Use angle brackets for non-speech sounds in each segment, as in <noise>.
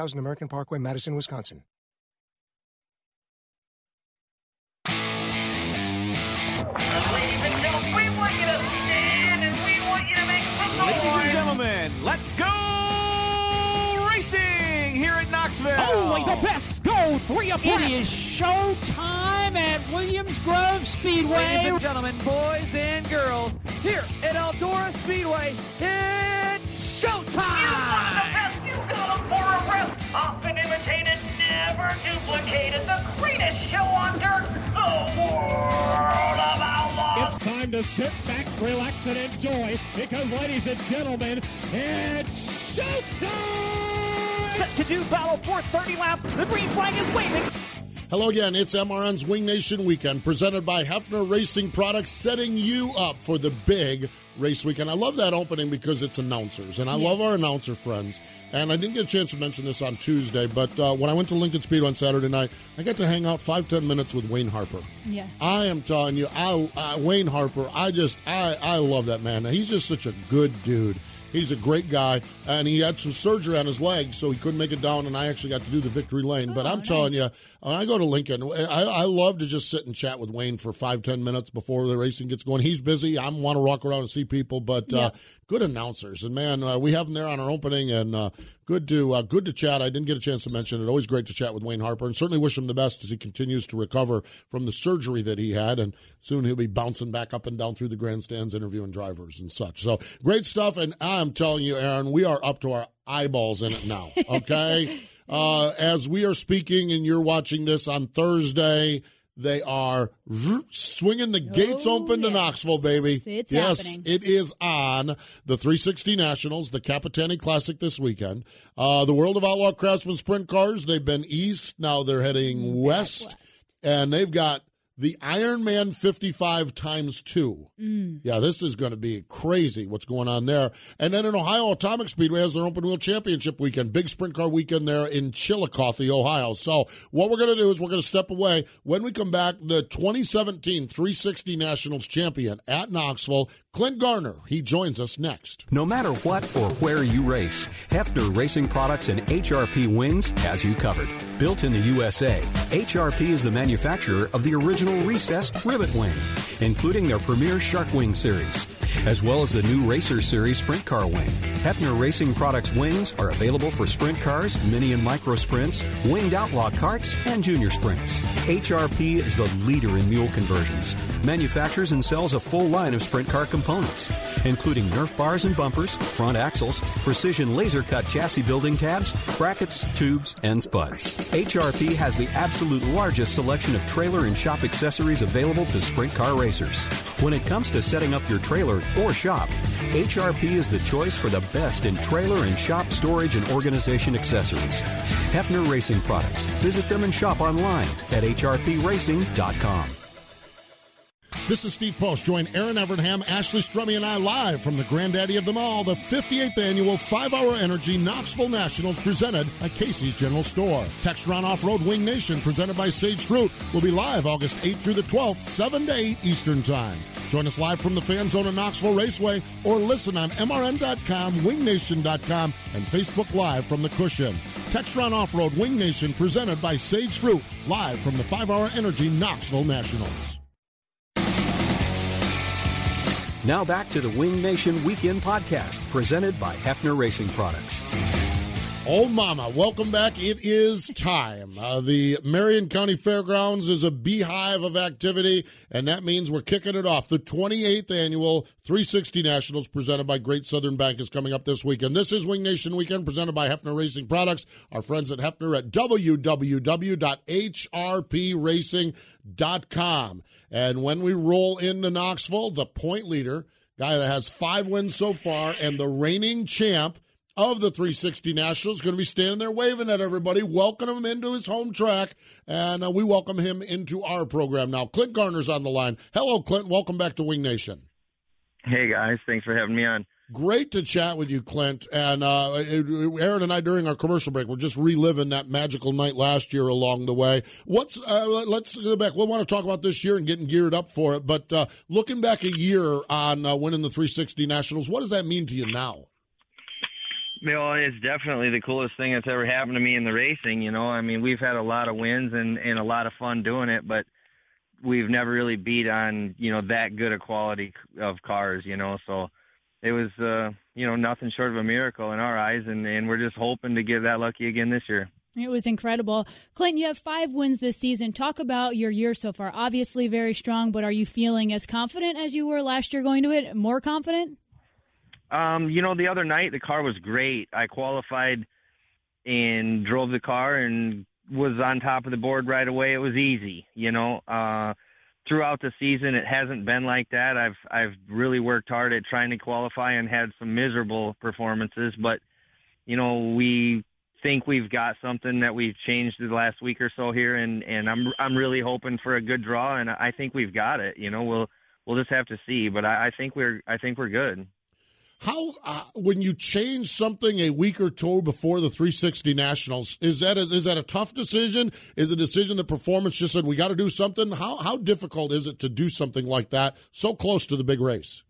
Thousand American Parkway, Madison, Wisconsin. Ladies and gentlemen, let's go racing here at Knoxville. Oh, Only the best go three abreast. It is showtime at Williams Grove Speedway. Ladies and gentlemen, boys and girls, here at Eldora Speedway, it's showtime! Never duplicated. The greatest show on dirt. The world of outlaws. It's time to sit back, relax, and enjoy because, ladies and gentlemen, it's showtime! Set to do battle for 30 laps. The green flag is waving. Hello again. It's MRN's Wing Nation Weekend presented by Hepfner Racing Products, setting you up for the big race weekend. I love that opening because it's announcers, and I Yes. love our announcer friends. And I didn't get a chance to mention this on Tuesday, but uh, when I went to Lincoln Speed on Saturday night, I got to hang out five ten minutes with Wayne Harper. Yeah. I am telling you, I, I Wayne Harper. I just I I love that man. He's just such a good dude. He's a great guy, and he had some surgery on his leg, so he couldn't make it down. And I actually got to do the victory lane. but I'm telling you, when I go to Lincoln, I, I love to just sit and chat with Wayne for five ten minutes before the racing gets going. He's busy. I want to walk around and see people, but uh, good announcers. And man, uh, we have them there on our opening, and uh, good to uh, good to chat. I didn't get a chance to mention it. Always great to chat with Wayne Harper, and certainly wish him the best as he continues to recover from the surgery that he had. And soon he'll be bouncing back up and down through the grandstands, interviewing drivers and such. So great stuff. And I'm telling you, Erin, we are up to our eyeballs in it now. Okay, <laughs> uh, as we are speaking, and you're watching this on Thursday. They are swinging the gates open to Knoxville, baby. It's yes, happening. it is on the 360 Nationals, the Capitani Classic this weekend. Uh, the World of Outlaw Craftsman Sprint Cars, they've been east, now they're heading west, and they've got the Ironman 55 times two. Mm. Yeah, this is going to be crazy what's going on there. And then in Ohio, Atomic Speedway has their open wheel championship weekend, big sprint car weekend there in Chillicothe, Ohio. So what we're going to do is we're going to step away. When we come back, the 2017 360 Nationals champion at Knoxville, Clint Garner, he joins us next. No matter what or where you race, Hepfner Racing Products and HRP Wings has you covered. Built in the USA, HRP is the manufacturer of the original recessed rivet wing, including their premier Shark Wing series, as well as the new Racer Series Sprint Car Wing. Hepfner Racing Products wings are available for sprint cars, mini and micro sprints, winged outlaw carts, and junior sprints. HRP is the leader in mule conversions, manufactures and sells a full line of sprint car components, including Nerf bars and bumpers, front axles, precision laser cut chassis building tabs, brackets, tubes, and spuds. HRP has the absolute largest selection of trailer and shop accessories available to sprint car racers. When it comes to setting up your trailer or shop, HRP is the choice for the best in trailer and shop storage and organization accessories. Hepfner Racing Products. Visit them and shop online at hrpracing.com. This is Steve Post. Join Erin Evernham, Ashley Stremme, and I live from the granddaddy of them all, the 58th annual 5 Hour Energy Knoxville Nationals presented by Casey's General Store. Textron Off Road Wing Nation presented by Sage Fruit will be live August 8th through the 12th, 7 to 8 Eastern Time. Join us live from the Fan Zone at Knoxville Raceway or listen on MRN.com, WingNation.com, and Facebook Live from the Cushion. Textron Off Road Wing Nation presented by Sage Fruit, live from the 5 Hour Energy Knoxville Nationals. Now back to the Wing Nation Weekend Podcast, presented by Hepfner Racing Products. Oh, mama, welcome back. It is time. Uh, the Marion County Fairgrounds is a beehive of activity, and that means we're kicking it off. The 28th annual 360 Nationals presented by Great Southern Bank is coming up this weekend. This is Wing Nation Weekend presented by Hepfner Racing Products. Our friends at Hepfner at www.hrpracing.com. And when we roll into Knoxville, the point leader, guy that has five wins so far, and the reigning champ – of the 360 Nationals going to be standing there waving at everybody, welcoming him into his home track, and uh, we welcome him into our program now. Clint Garner's on the line. Hello, Clint. Welcome back to Wing Nation. Hey guys, thanks for having me on. Great to chat with you, Clint. And uh, Erin and I, during our commercial break, we're just reliving that magical night last year along the way. What's uh, let's go back. We want to talk about this year and getting geared up for it. But uh, looking back a year on uh, winning the 360 Nationals, what does that mean to you now? You know, it's definitely the coolest thing that's ever happened to me in the racing. You know, I mean, we've had a lot of wins and and a lot of fun doing it, but we've never really beat on you know that good a quality of cars. You know, so it was uh, you know nothing short of a miracle in our eyes, and and we're just hoping to get that lucky again this year. It was incredible. Clinton, you have five wins this season. Talk about your year so far. Obviously, very strong, but are you feeling as confident as you were last year going to it? More confident? Um, you know, the other night the car was great. I qualified and drove the car and was on top of the board right away. It was easy, you know. Uh throughout the season it hasn't been like that. I've I've really worked hard at trying to qualify and had some miserable performances, but you know, we think we've got something that we've changed the last week or so here and and I'm I'm really hoping for a good draw and I think we've got it. You know, we'll we'll just have to see, but I, I think we're I think we're good. How uh, when you change something a week or two before the 360 Nationals is that a, is that a tough decision? Is a decision that performance just said we got to do something? How how difficult is it to do something like that so close to the big race?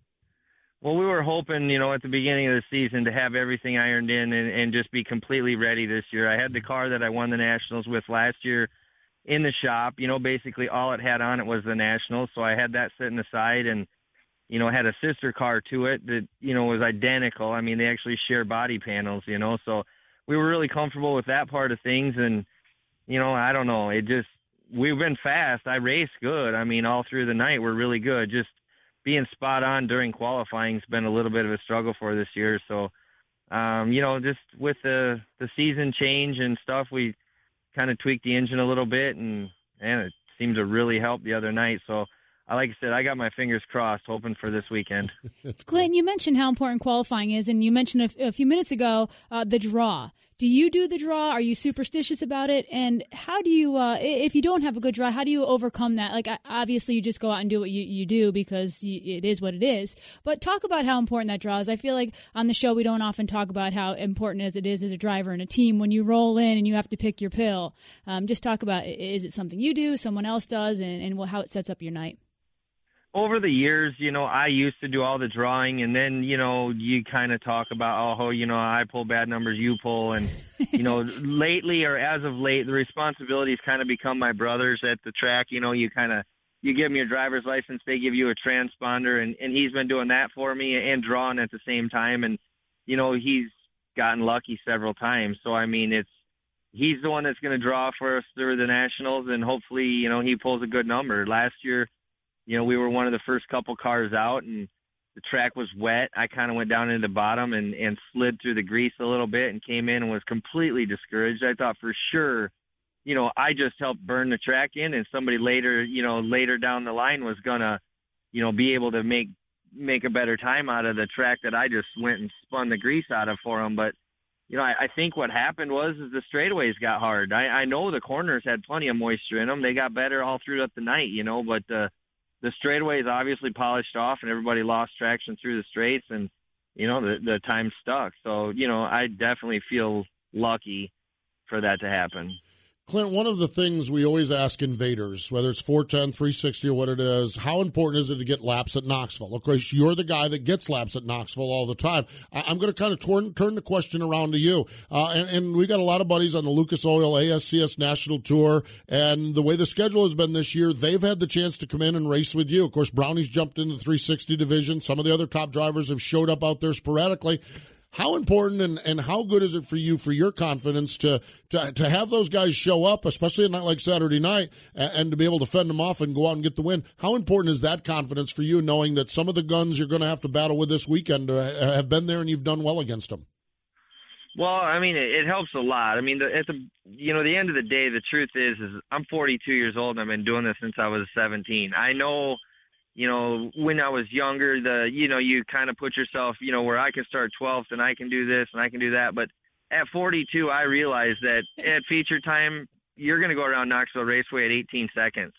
Well, we were hoping, you know, at the beginning of the season to have everything ironed in and, and just be completely ready this year. I had the car that I won the Nationals with last year in the shop. You know, basically all it had on it was the Nationals, so I had that sitting aside and you know, had a sister car to it that, you know, was identical. I mean, they actually share body panels, you know, so we were really comfortable with that part of things. And, you know, I don't know, it just, we've been fast. I race good. I mean, all through the night, we're really good. Just being spot on during qualifying's been a little bit of a struggle for this year. So, um, you know, just with the, the season change and stuff, we kind of tweaked the engine a little bit and, and it seemed to really help the other night. So, like I said, I got my fingers crossed, hoping for this weekend. <laughs> Clinton, you mentioned how important qualifying is, and you mentioned a, a few minutes ago uh, the draw. Do you do the draw? Are you superstitious about it? And how do you, uh, if you don't have a good draw, how do you overcome that? Like, obviously, you just go out and do what you, you do because you, it is what it is. But talk about how important that draw is. I feel like on the show, we don't often talk about how important as it is as a driver and a team when you roll in and you have to pick your pill. Um, just talk about is it something you do, someone else does, and, and how it sets up your night? Over the years, you know, I used to do all the drawing, and then you know, you kind of talk about, oh, you know, I pull bad numbers, you pull, and you know, <laughs> lately or as of late, the responsibilities kind of become my brothers at the track. You know, you kind of you give them your driver's license, they give you a transponder, and and he's been doing that for me and drawing at the same time, and you know, he's gotten lucky several times. So I mean, it's he's the one that's going to draw for us through the nationals, and hopefully, you know, he pulls a good number. Last year you know, we were one of the first couple cars out and the track was wet. I kind of went down into the bottom and, and slid through the grease a little bit and came in and was completely discouraged. I thought for sure, you know, I just helped burn the track in and somebody later, you know, later down the line was going to, you know, be able to make, make a better time out of the track that I just went and spun the grease out of for them. But, you know, I, I think what happened was is the straightaways got hard. I, I know the corners had plenty of moisture in them. They got better all throughout the night, you know, but, uh, the straightaway is obviously polished off, and everybody lost traction through the straights, and you know the the time stuck. So you know, I definitely feel lucky for that to happen. Clint, one of the things we always ask invaders, whether it's 410, 360, or what it is, how important is it to get laps at Knoxville? Of course, you're the guy that gets laps at Knoxville all the time. I- am going to kind of turn, turn the question around to you. Uh, and, and, we got a lot of buddies on the Lucas Oil ASCS National Tour. And the way the schedule has been this year, they've had the chance to come in and race with you. Of course, Brownie's jumped in the 360 division. Some of the other top drivers have showed up out there sporadically. How important and, and how good is it for you for your confidence to to to have those guys show up, especially a night like Saturday night, and, and to be able to fend them off and go out and get the win? How important is that confidence for you, knowing that some of the guns you're going to have to battle with this weekend uh, have been there and you've done well against them? Well, I mean, it, it helps a lot. I mean, the, at the you know the end of the day, the truth is, is I'm 42 years old and I've been doing this since I was 17. I know, you know, when I was younger, the you know you kind of put yourself, you know, where I can start 12th and I can do this and I can do that. But at 42, I realized that <laughs> at feature time, you're going to go around Knoxville Raceway at 18 seconds,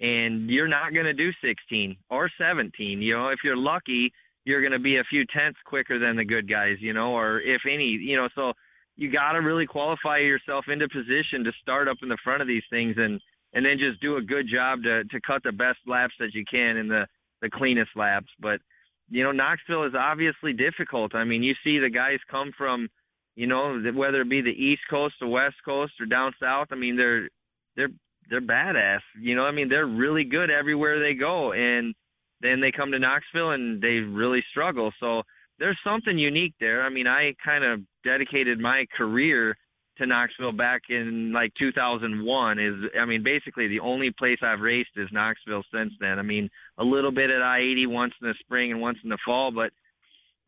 and you're not going to do 16 or 17. You know, if you're lucky you're going to be a few tenths quicker than the good guys, you know, or if any, you know, so you got to really qualify yourself into position to start up in the front of these things and and then just do a good job to to cut the best laps that you can in the the cleanest laps. But you know, Knoxville is obviously difficult. I mean, you see the guys come from, you know, whether it be the East Coast, the West Coast, or down south. I mean, they're they're they're badass. You know, I mean, they're really good everywhere they go, and then they come to Knoxville and they really struggle. So there's something unique there. I mean, I kind of dedicated my career to Knoxville back in like 2001 is I mean basically the only place I've raced is Knoxville since then. I mean a little bit at I-80 once in the spring and once in the fall, but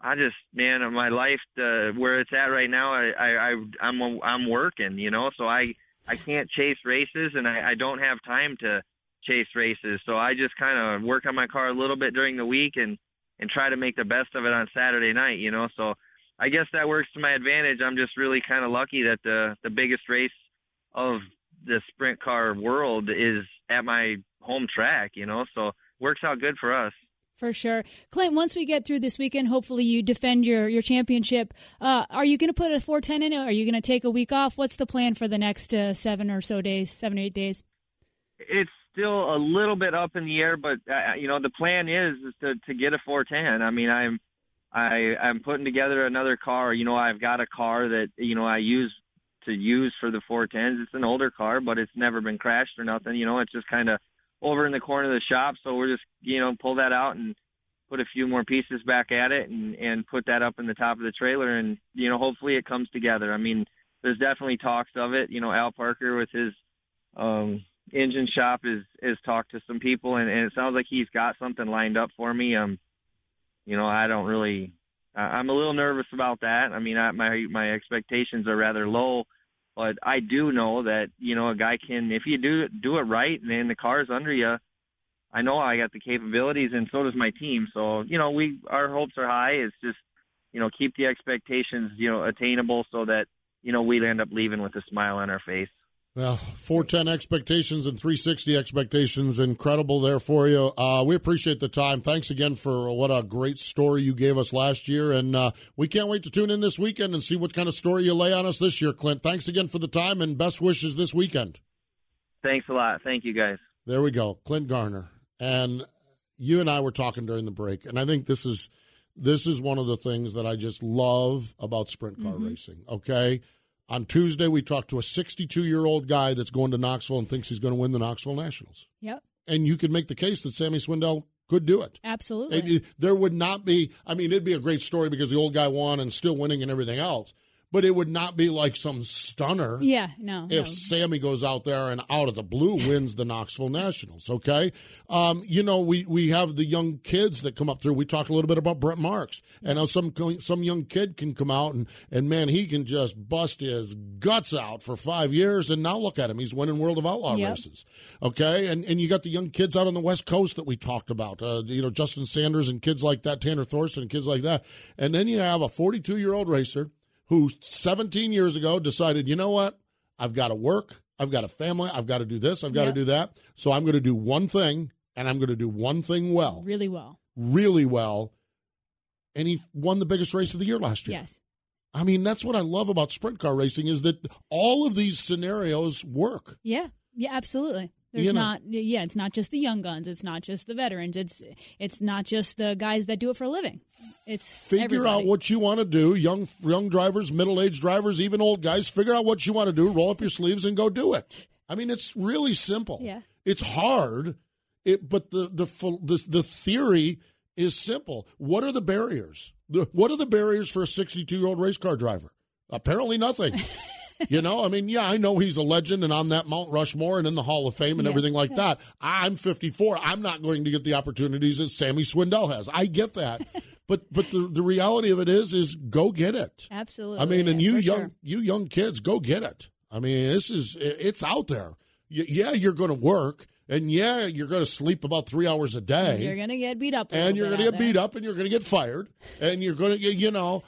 I just man my life uh, where it's at right now I I, I I'm I'm working, you know, so I I can't chase races and I, I don't have time to chase races. So I just kind of work on my car a little bit during the week and and try to make the best of it on Saturday night. You know, so I guess that works to my advantage. I'm just really kind of lucky that the the biggest race of the sprint car world is at my home track. You know, so works out good for us. For sure, Clint. Once we get through this weekend, hopefully you defend your your championship. Uh, are you going to put a 410 in it? Are you going to take a week off? What's the plan for the next uh, seven or so days, seven or eight days? It's still a little bit up in the air, but uh, you know the plan is, is to to get a 410. I mean, I'm I I'm putting together another car. You know, I've got a car that you know I use to use for the 410s. It's an older car, but it's never been crashed or nothing. You know, it's just kind of over in the corner of the shop. So we're just you know pull that out and put a few more pieces back at it and and put that up in the top of the trailer and you know hopefully it comes together. I mean, there's definitely talks of it. You know, Al Parker with his um engine shop is is talked to some people and, and it sounds like he's got something lined up for me um you know i don't really i'm a little nervous about that. I mean I, my my expectations are rather low but i do know that you know a guy can if you do do it right and then the car's under you. I know i got the capabilities and so does my team. So you know we our hopes are high. It's just you know keep the expectations you know attainable so that you know we end up leaving with a smile on our face well, 410 expectations and 360 expectations, incredible there for you. Uh, we appreciate the time. Thanks again for what a great story you gave us last year. And uh, we can't wait to tune in this weekend and see what kind of story you lay on us this year, Clint. Thanks again for the time and best wishes this weekend. Thanks a lot. Thank you, guys. There we go. Clint Garner. And you and I were talking during the break, and I think this is this is one of the things that I just love about sprint car mm-hmm. racing. Okay on Tuesday, we talked to a 62 year old guy that's going to Knoxville and thinks he's going to win the Knoxville Nationals. Yep. And you could make the case that Sammy Swindell could do it. Absolutely. It, it, there would not be, I mean, it'd be a great story because the old guy won and still winning and everything else but it would not be like some stunner. Yeah, no. If no. Sammy goes out there and out of the blue wins the Knoxville Nationals, okay? Um, you know, we we have the young kids that come up through. We talk a little bit about Brent Marks, and how some some young kid can come out and and man, he can just bust his guts out for five years, and now look at him, he's winning World of Outlaw yep. races, okay? And and you got the young kids out on the West Coast that we talked about, uh, you know, Justin Sanders and kids like that, Tanner Thorson and kids like that, and then you have a 42 year old racer who 17 years ago decided, you know what? I've got to work. I've got a family. I've got to do this. I've got yep. to do that. So I'm going to do one thing, and I'm going to do one thing well. Really well. Really well. And he won the biggest race of the year last year. Yes. I mean, that's what I love about sprint car racing is that all of these scenarios work. Yeah. Yeah, absolutely. There's you know, not yeah, it's not just the young guns, it's not just the veterans, it's it's not just the guys that do it for a living. It's figure everybody. out what you want to do, young young drivers, middle-aged drivers, even old guys, figure out what you want to do, roll up your sleeves and go do it. I mean, it's really simple. Yeah. It's hard, it but the the the the theory is simple. What are the barriers? The- What are the barriers for a 62 year old race car driver? Apparently nothing. <laughs> <laughs> you know, I mean, yeah, I know he's a legend and on that Mount Rushmore and in the Hall of Fame and Yeah. everything like that. I'm 54. I'm not going to get the opportunities that Sammy Swindell has. I get that. <laughs> but but the, the reality of it is is go get it. Absolutely. I mean, and you young sure. you young kids, go get it. I mean, this is it's out there. Y- Yeah, you're going to work, and yeah, you're going to sleep about three hours a day You're gonna get beat up, and you're going to get there. beat up and you're going to get fired and you're going to you know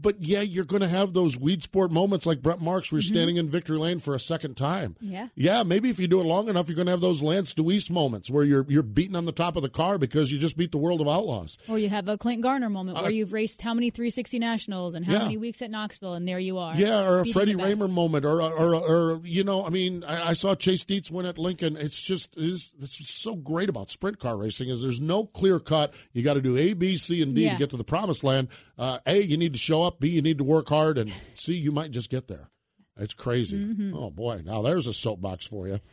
but yeah you're going to have those Weedsport moments like brent marks where you're standing in victory lane for a second time Mm-hmm. Yeah. yeah maybe if you do it long enough you're going to have those lance dewease moments where you're you're beating on the top of the car because you just beat the world of outlaws Or you have a Clint Garner moment where Uh, you've raced how many 360 nationals and how Yeah. many weeks at Knoxville, and there you are. Yeah, or a Freddie. Rahmer moment, or, or or you know, I mean, I, I saw Chase Dietz win at Lincoln. It's just it's, it's so great about sprint car racing is there's no clear cut. You got to do A, B, C, and D Yeah. to get to the promised land. Uh, a, you need to show up. B, you need to work hard, and <laughs> C, you might just get there. It's crazy. Mm-hmm. Oh boy, now there's a soapbox for you. <laughs>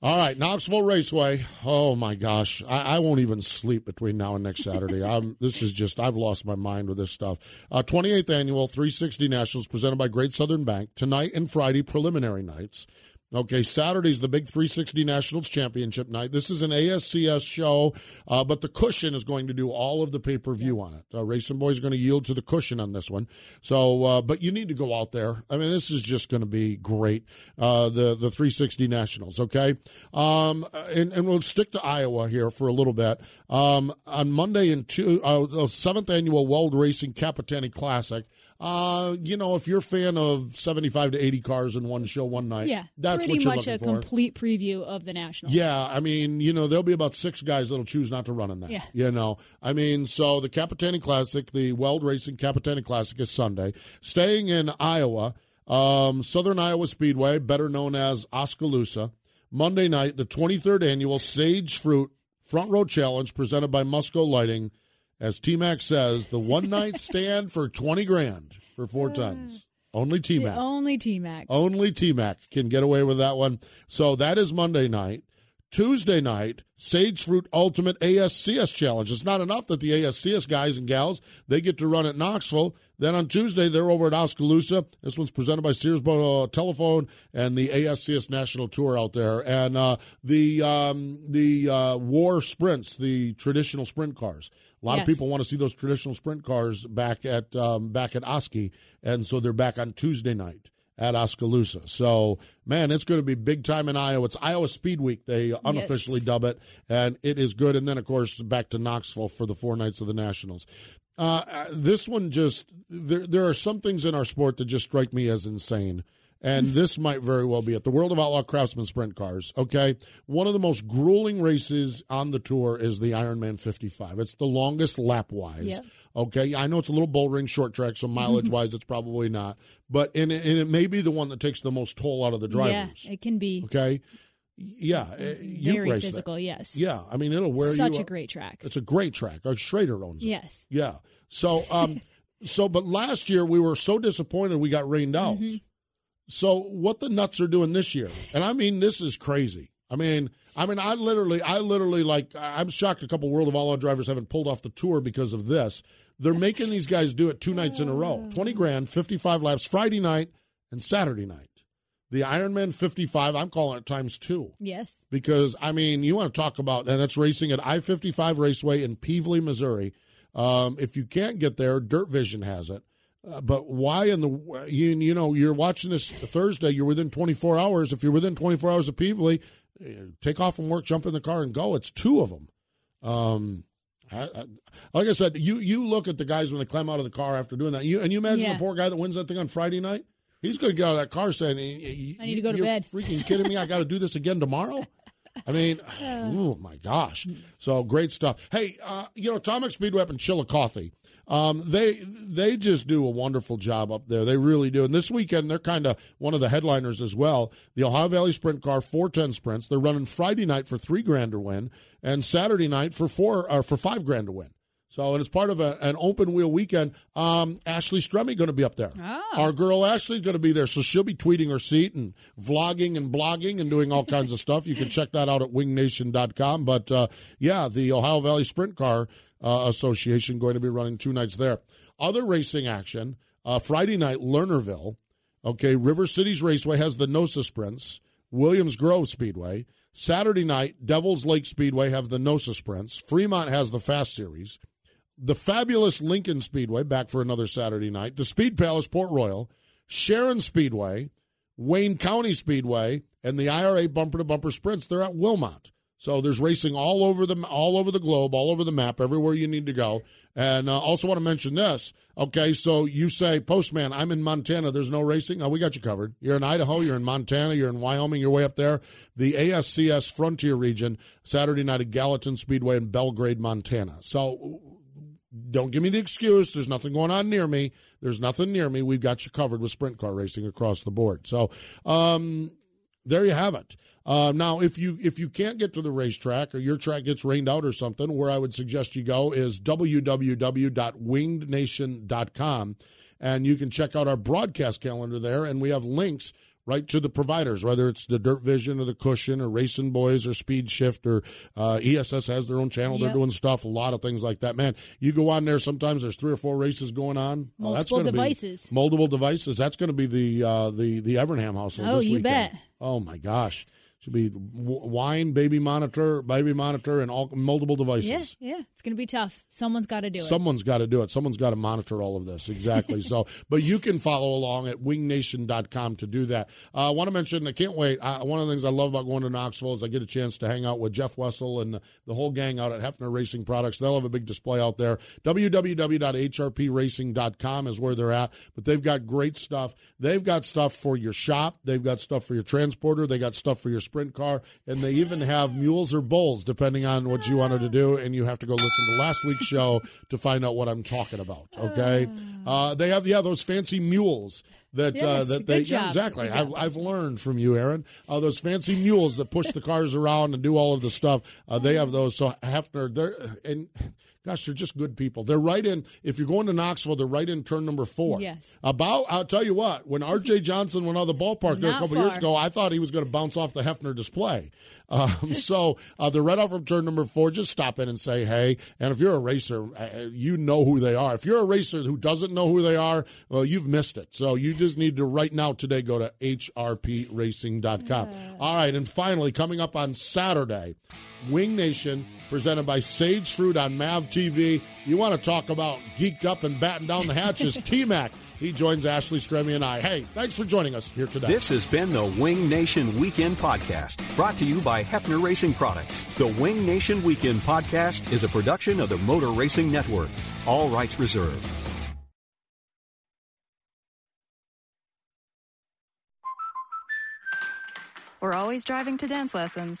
All right, Knoxville Raceway. Oh my gosh, I, I won't even sleep between now and next Saturday. I'm, <laughs> this is just I've lost my mind with this stuff. Uh, 28th annual 360 Nationals presented by Great Southern Bank tonight and Friday preliminary nights. Okay, Saturday's the big 360 Nationals Championship night. This is an ASCS show, uh, but the cushion is going to do all of the pay per view on it. Uh, Racing Boys are going to yield to the cushion on this one. So, uh, but you need to go out there. I mean, this is just going to be great. Uh, the the 360 Nationals. Okay, um, and and we'll stick to Iowa here for a little bit. Um, on Monday and two, uh, the seventh annual Weld Racing Capitani Classic. Uh, you know, if you're a fan of 75 to 80 cars in one show one night, Yeah, that's pretty what you're much a for. complete preview of the national. Yeah, I mean, you know, there'll be about six guys that'll choose not to run in that. Yeah. You know, I mean, so the Capitani Classic, the Weld Racing Capitani Classic is Sunday. Staying in Iowa, um, Southern Iowa Speedway, better known as Oskaloosa. Monday night, the 23rd annual Sage Fruit Front Row Challenge presented by Musco Lighting. As T Mac says, the one <laughs> night stand for 20 grand for four tons. Only T Mac. only T Mac. Only T Mac can get away with that one. So that is Monday night. Tuesday night, Sage Fruit Ultimate ASCS Challenge. It's not enough that the ASCS guys and gals they get to run at Knoxville. Then on Tuesday they're over at Oskaloosa. This one's presented by Sears uh, Telephone and the ASCS National Tour out there, and uh, the um, the uh, War Sprints, the traditional sprint cars. A lot of people want to see those traditional sprint cars back at um, back at Oski, and so they're back on Tuesday night at Oskaloosa. So, man, it's going to be big time in Iowa. It's Iowa Speed Week, they unofficially Yes. dub it, and it is good. And then, of course, back to Knoxville for the four nights of the Nationals. Uh, uh, this one just there. There are some things in our sport that just strike me as insane. And this might very well be it. The World of Outlaw Craftsman Sprint Cars. Okay. One of the most grueling races on the tour is the Ironman 55. It's the longest lap wise. Okay, I know it's a little bouldering short track, so mileage wise, it's probably not. But and it, and it may be the one that takes the most toll out of the drivers. Yeah, it can be Okay, yeah, you've very raced that. physical. Yes. Yeah, I mean it'll wear Such you. Such a great track. It's a great track. Uh, Schrader owns it. Yes. Yeah. So um, <laughs> so but last year we were so disappointed we got rained out. Mm-hmm. So what the nuts are doing this year? And I mean this is crazy. I mean, I mean, I literally, I literally like, I'm shocked a couple World of Outlaw drivers haven't pulled off the tour because of this. They're making these guys do it two nights in a row, twenty grand, fifty-five laps, Friday night and Saturday night. The Ironman 55, I'm calling it times two Yes. because I mean, you want to talk about, and that's racing at I 55 Raceway in Pevely, Missouri. Um, if you can't get there, Dirt Vision has it. Uh, but why in the you, you know you're watching this Thursday? You're within 24 hours. If you're within 24 hours of Pevely, uh, take off from work, jump in the car, and go. It's two of them. Um, I, I, like I said, you you look at the guys when they climb out of the car after doing that. You and you imagine Yeah. the poor guy that wins that thing on Friday night. He's going to get out of that car saying, I need to go to you're bed." Freaking kidding me! I got to do this again tomorrow." I mean, <laughs> oh my gosh! So great stuff. Hey, uh, you know, Atomic Speedway up in Chillicothe, um, they they just do a wonderful job up there. They really do. And this weekend, they're kind of one of the headliners as well. The Ohio Valley Sprint Car 410 sprints. They're running Friday night for three grand to win, and Saturday night for four uh, for five grand to win. So, and it's part of a, an open wheel weekend. Um, Ashley Stremme going to be up there. Oh. Our girl Ashley's going to be there, so she'll be tweeting her seat and vlogging and blogging and doing all kinds of stuff. You can check that out at wingnation.com. But uh, yeah, the Ohio Valley Sprint Car uh, Association going to be running two nights there. Other racing action uh, Friday night, Lernerville. Okay, River Cities Raceway has the NOSA sprints. Williams Grove Speedway. Saturday night, Devils Lake Speedway have the NOSA sprints. Fremont has the Fast Series the fabulous Lincoln Speedway back for another Saturday night, the Speed Palace Port Royal, Sharon Speedway, Wayne County Speedway, and the IRA bumper to bumper sprints. They're at Wilmot. So there's racing all over the all over the globe, all over the map, everywhere you need to go. And uh, also want to mention this. Okay, so you say, Postman, I'm in Montana. There's no racing. Oh, we got you covered. You're in Idaho. You're in Montana. You're in Wyoming. You're way up there. The ASCS Frontier Region Saturday night at Gallatin Speedway in Belgrade, Montana. So don't give me the excuse. There's nothing going on near me. There's nothing near me. We've got you covered with sprint car racing across the board. So, um, there you have it. Uh, now, if you if you can't get to the racetrack or your track gets rained out or something, where I would suggest you go is www.wingednation.com, and you can check out our broadcast calendar there, and we have links right to the providers, whether it's the Dirt Vision or the Cushion or Racing Boys or Speed Shift or uh, ESS has their own channel. Yep. They're doing stuff, a lot of things like that. Man, you go on there. Sometimes there's three or four races going on. Multiple oh, that's devices. Be, multiple devices. That's going to be the uh, the the Evernham household. Oh, you weekend. bet. Oh my gosh. Should be wine, baby monitor, baby monitor, and all multiple devices. Yeah, yeah, it's going to be tough. Someone's got to do it. Someone's got to do it. Someone's got to monitor all of this. Exactly. so, <laughs> but you can follow along at wingnation.com to do that. Uh, I want to mention, I can't wait. I, one of the things I love about going to Knoxville is I get a chance to hang out with Jeff Wessel and the, whole gang out at Hepfner Racing Products. They'll have a big display out there. www.hrpracing.com is where they're at, but they've got great stuff. They've got stuff for your shop. They've got stuff for your transporter. They got stuff for your sprint car, and they even have mules or bulls, depending on what you wanted to do. And you have to go listen to last week's show to find out what I'm talking about. Okay, uh, they have yeah those fancy mules that yes, uh, that they yeah, exactly. I've, I've learned from you, Erin. Uh, those fancy mules that push the cars around and do all of the stuff. Uh, they have those. So Hepfner, they're and Gosh, they're just good people. They're right in. If you're going to Knoxville, they're right in turn number four. Yes. About, I'll tell you what. When R.J. Johnson went out of the ballpark there a couple far. years ago, I thought he was going to bounce off the Hepfner display. Um, <laughs> so uh, they're right off from turn number four. Just stop in and say hey. And if you're a racer, uh, you know who they are. If you're a racer who doesn't know who they are, well, you've missed it. So you just need to right now today go to hrpracing.com. All right, and finally, coming up on Saturday. Wing Nation, presented by Sage Fruit on MAV TV. You want to talk about geeked up and batten down the hatches? <laughs> T Mac. He joins Ashley Stremme and I. Hey, thanks for joining us here today. This has been the Wing Nation Weekend Podcast, brought to you by Hepfner Racing Products. The Wing Nation Weekend Podcast is a production of the Motor Racing Network. All rights reserved. We're always driving to dance lessons.